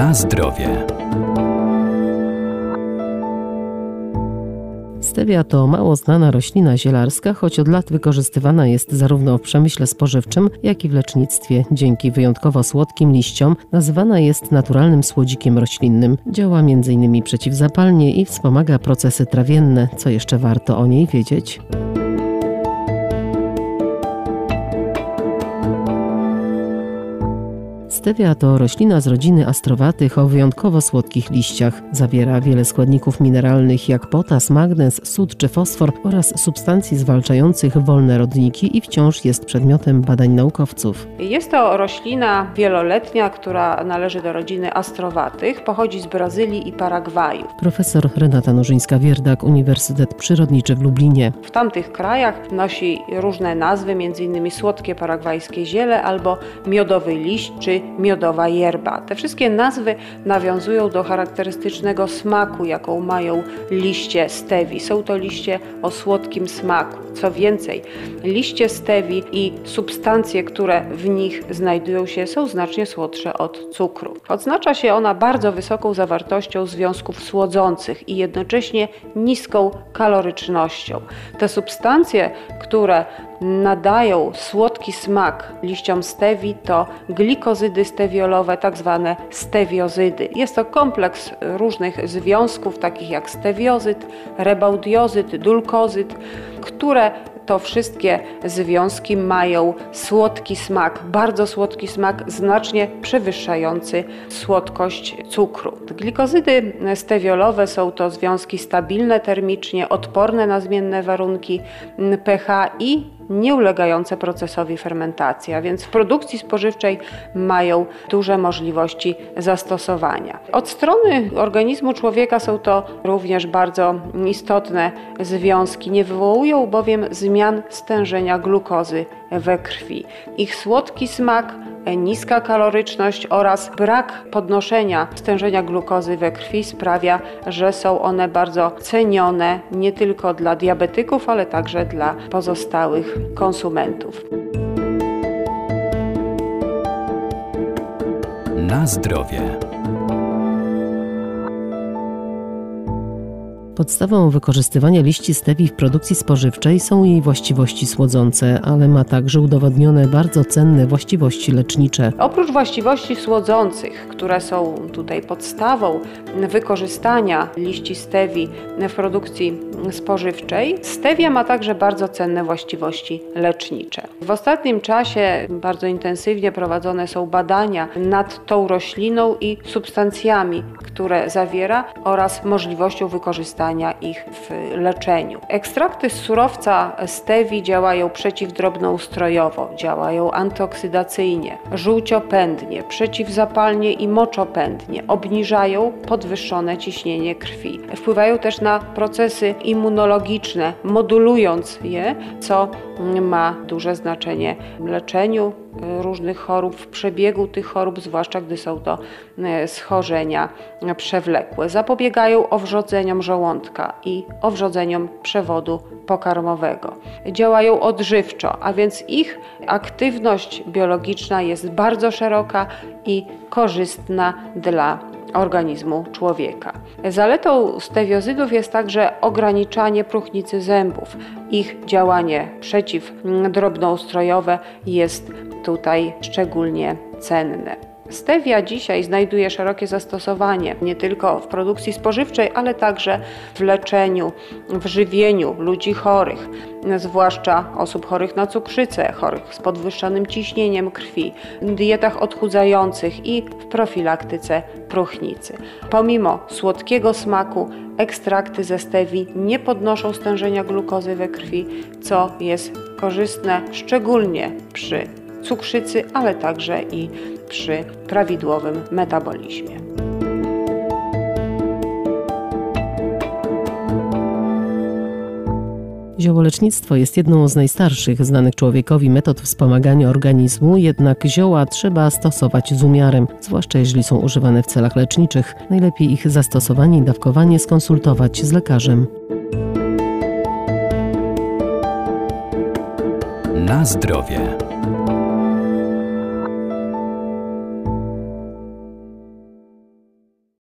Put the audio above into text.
Na zdrowie. Stevia to mało znana roślina zielarska, choć od lat wykorzystywana jest zarówno w przemyśle spożywczym, jak i w lecznictwie. Dzięki wyjątkowo słodkim liściom nazywana jest naturalnym słodzikiem roślinnym. Działa m.in. przeciwzapalnie i wspomaga procesy trawienne. Co jeszcze warto o niej wiedzieć? Stevia to roślina z rodziny astrowatych o wyjątkowo słodkich liściach. Zawiera wiele składników mineralnych jak potas, magnez, sód czy fosfor oraz substancji zwalczających wolne rodniki i wciąż jest przedmiotem badań naukowców. Jest to roślina wieloletnia, która należy do rodziny astrowatych, pochodzi z Brazylii i Paragwaju. Profesor Renata Nożyńska-Wierdak, Uniwersytet Przyrodniczy w Lublinie. W tamtych krajach nosi różne nazwy, m.in. słodkie paragwajskie ziele albo miodowy liść czy miodowa yerba. Te wszystkie nazwy nawiązują do charakterystycznego smaku, jaką mają liście stewi. Są to liście o słodkim smaku. Co więcej, liście stewi i substancje, które w nich znajdują się, są znacznie słodsze od cukru. Odznacza się ona bardzo wysoką zawartością związków słodzących i jednocześnie niską kalorycznością. Te substancje, które nadają słodki smak liściom stewi to glikozydy stewiolowe, tak zwane stewiozydy. Jest to kompleks różnych związków, takich jak stewiozyt, rebaudiozyt, dulkozyt, które to wszystkie związki mają słodki smak, bardzo słodki smak, znacznie przewyższający słodkość cukru. Glikozydy stewiolowe są to związki stabilne termicznie, odporne na zmienne warunki pH i nieulegające procesowi fermentacji, a więc w produkcji spożywczej mają duże możliwości zastosowania. Od strony organizmu człowieka są to również bardzo istotne związki, nie wywołują bowiem zmian stężenia glukozy we krwi. Ich słodki smak, niska kaloryczność oraz brak podnoszenia stężenia glukozy we krwi sprawia, że są one bardzo cenione nie tylko dla diabetyków, ale także dla pozostałych konsumentów. Na zdrowie. Podstawą wykorzystywania liści stevii w produkcji spożywczej są jej właściwości słodzące, ale ma także udowodnione bardzo cenne właściwości lecznicze. Oprócz właściwości słodzących, które są tutaj podstawą wykorzystania liści stevii w produkcji spożywczej, stevia ma także bardzo cenne właściwości lecznicze. W ostatnim czasie bardzo intensywnie prowadzone są badania nad tą rośliną i substancjami, które zawiera oraz możliwością wykorzystania ich w leczeniu. Ekstrakty z surowca stewi działają przeciwdrobnoustrojowo, działają antyoksydacyjnie, żółciopędnie, przeciwzapalnie i moczopędnie, obniżają podwyższone ciśnienie krwi. Wpływają też na procesy immunologiczne, modulując je, co ma duże znaczenie w leczeniu różnych chorób, w przebiegu tych chorób, zwłaszcza gdy są to e, schorzenia przewlekłe. Zapobiegają owrzodzeniom żołądka i owrzodzeniom przewodu pokarmowego. Działają odżywczo, a więc ich aktywność biologiczna jest bardzo szeroka i korzystna dla organizmu człowieka. Zaletą stewiozydów jest także ograniczanie próchnicy zębów. Ich działanie przeciwdrobnoustrojowe jest tutaj szczególnie cenne. Stevia dzisiaj znajduje szerokie zastosowanie nie tylko w produkcji spożywczej, ale także w leczeniu, w żywieniu ludzi chorych, zwłaszcza osób chorych na cukrzycę, chorych z podwyższonym ciśnieniem krwi, dietach odchudzających i w profilaktyce próchnicy. Pomimo słodkiego smaku, ekstrakty ze stewi nie podnoszą stężenia glukozy we krwi, co jest korzystne szczególnie przy cukrzycy, ale także i przy prawidłowym metabolizmie. Ziołolecznictwo jest jedną z najstarszych znanych człowiekowi metod wspomagania organizmu, jednak zioła trzeba stosować z umiarem, zwłaszcza jeżeli są używane w celach leczniczych. Najlepiej ich zastosowanie i dawkowanie skonsultować z lekarzem. Na zdrowie.